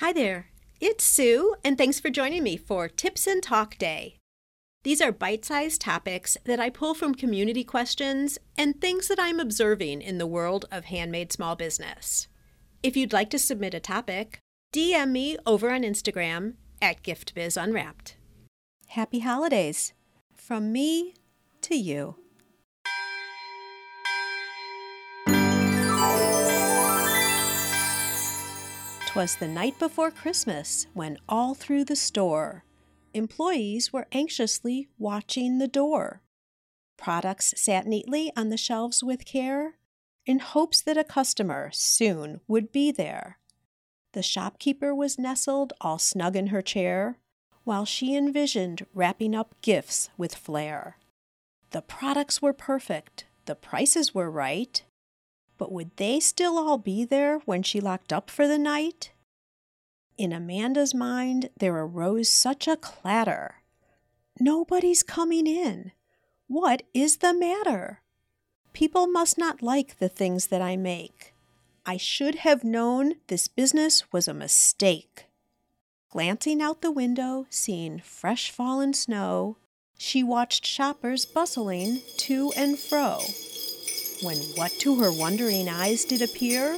Hi there, it's Sue, and thanks for joining me for Tips and Talk Day. These are bite sized topics that I pull from community questions and things that I'm observing in the world of handmade small business. If you'd like to submit a topic, DM me over on Instagram at GiftBizUnwrapped. Happy holidays from me to you. 'Twas the night before Christmas when all through the store employees were anxiously watching the door. Products sat neatly on the shelves with care in hopes that a customer soon would be there. The shopkeeper was nestled all snug in her chair while she envisioned wrapping up gifts with flair. The products were perfect, the prices were right, but would they still all be there when she locked up for the night? In Amanda's mind, there arose such a clatter. Nobody's coming in. What is the matter? People must not like the things that I make. I should have known this business was a mistake. Glancing out the window, seeing fresh fallen snow, she watched shoppers bustling to and fro when what to her wondering eyes did appear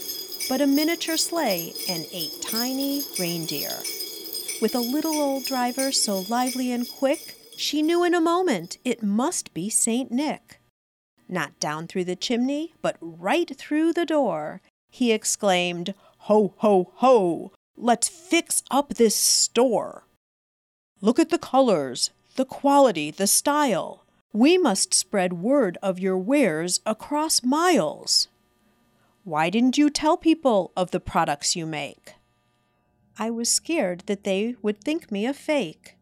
but a miniature sleigh and eight tiny reindeer. With a little old driver so lively and quick, she knew in a moment it must be St. Nick. Not down through the chimney, but right through the door, he exclaimed, Ho, ho, ho! Let's fix up this store! Look at the colors, the quality, the style. We must spread word of your wares across miles. Why didn't you tell people of the products you make? I was scared that they would think me a fake.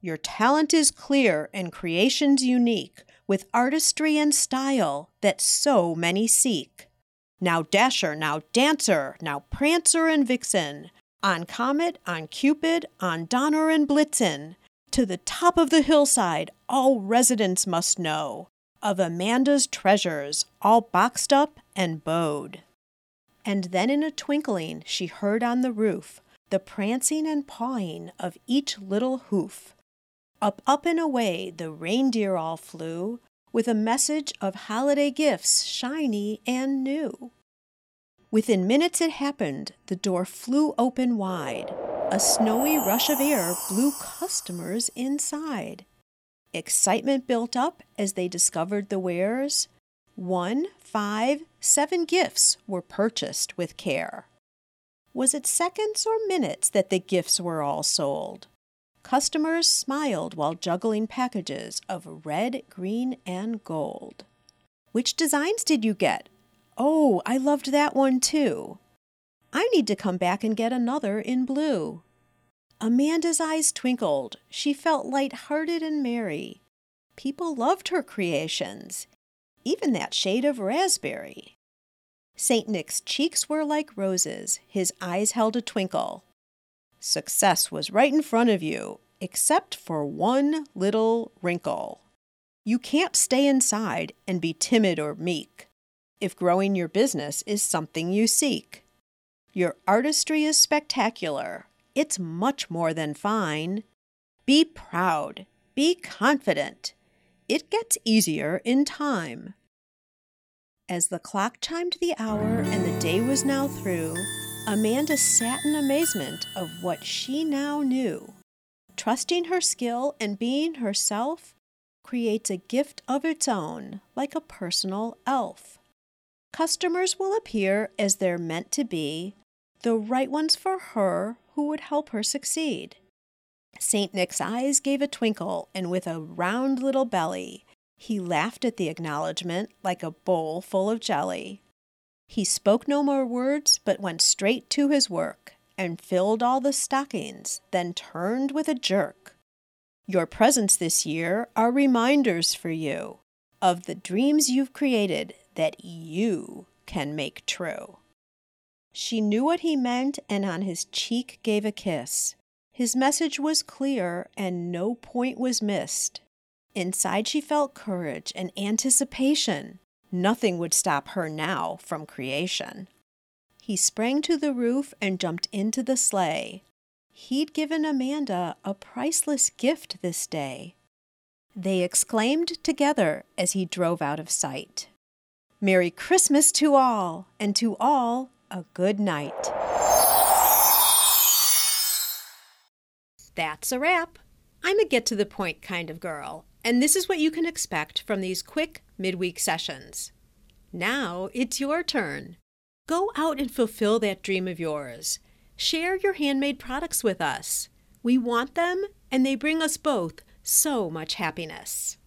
Your talent is clear and creations unique, with artistry and style that so many seek. Now Dasher, now Dancer, now Prancer and Vixen, on Comet, on Cupid, on Donner and Blitzen, to the top of the hillside, all residents must know of Amanda's treasures, all boxed up and bowed. And then in a twinkling she heard on the roof the prancing and pawing of each little hoof. Up, up, and away the reindeer all flew, with a message of holiday gifts shiny and new. Within minutes it happened, the door flew open wide. A snowy rush of air blew customers inside. Excitement built up as they discovered the wares. One, five, seven gifts were purchased with care. Was it seconds or minutes that the gifts were all sold? Customers smiled while juggling packages of red, green, and gold. Which designs did you get? Oh, I loved that one too. I need to come back and get another in blue. Amanda's eyes twinkled. She felt light-hearted and merry. People loved her creations, even that shade of raspberry. St. Nick's cheeks were like roses, his eyes held a twinkle. Success was right in front of you, except for one little wrinkle. You can't stay inside and be timid or meek if growing your business is something you seek. Your artistry is spectacular. It's much more than fine. Be proud. Be confident. It gets easier in time. As the clock chimed the hour and the day was now through, Amanda sat in amazement of what she now knew. Trusting her skill and being herself creates a gift of its own, like a personal elf. Customers will appear as they're meant to be, the right ones for her who would help her succeed. St. Nick's eyes gave a twinkle, and with a round little belly, he laughed at the acknowledgment like a bowl full of jelly. He spoke no more words, but went straight to his work, and filled all the stockings, then turned with a jerk. Your presents this year are reminders for you of the dreams you've created that you can make true. She knew what he meant and on his cheek gave a kiss. His message was clear and no point was missed. Inside she felt courage and anticipation. Nothing would stop her now from creation. he sprang to the roof and jumped into the sleigh. He'd given Amanda a priceless gift this day. They exclaimed together as he drove out of sight. Merry Christmas to all, and to all a good night. That's a wrap. I'm a get to the point kind of girl, and this is what you can expect from these quick midweek sessions. Now it's your turn. Go out and fulfill that dream of yours. Share your handmade products with us. We want them, and they bring us both so much happiness.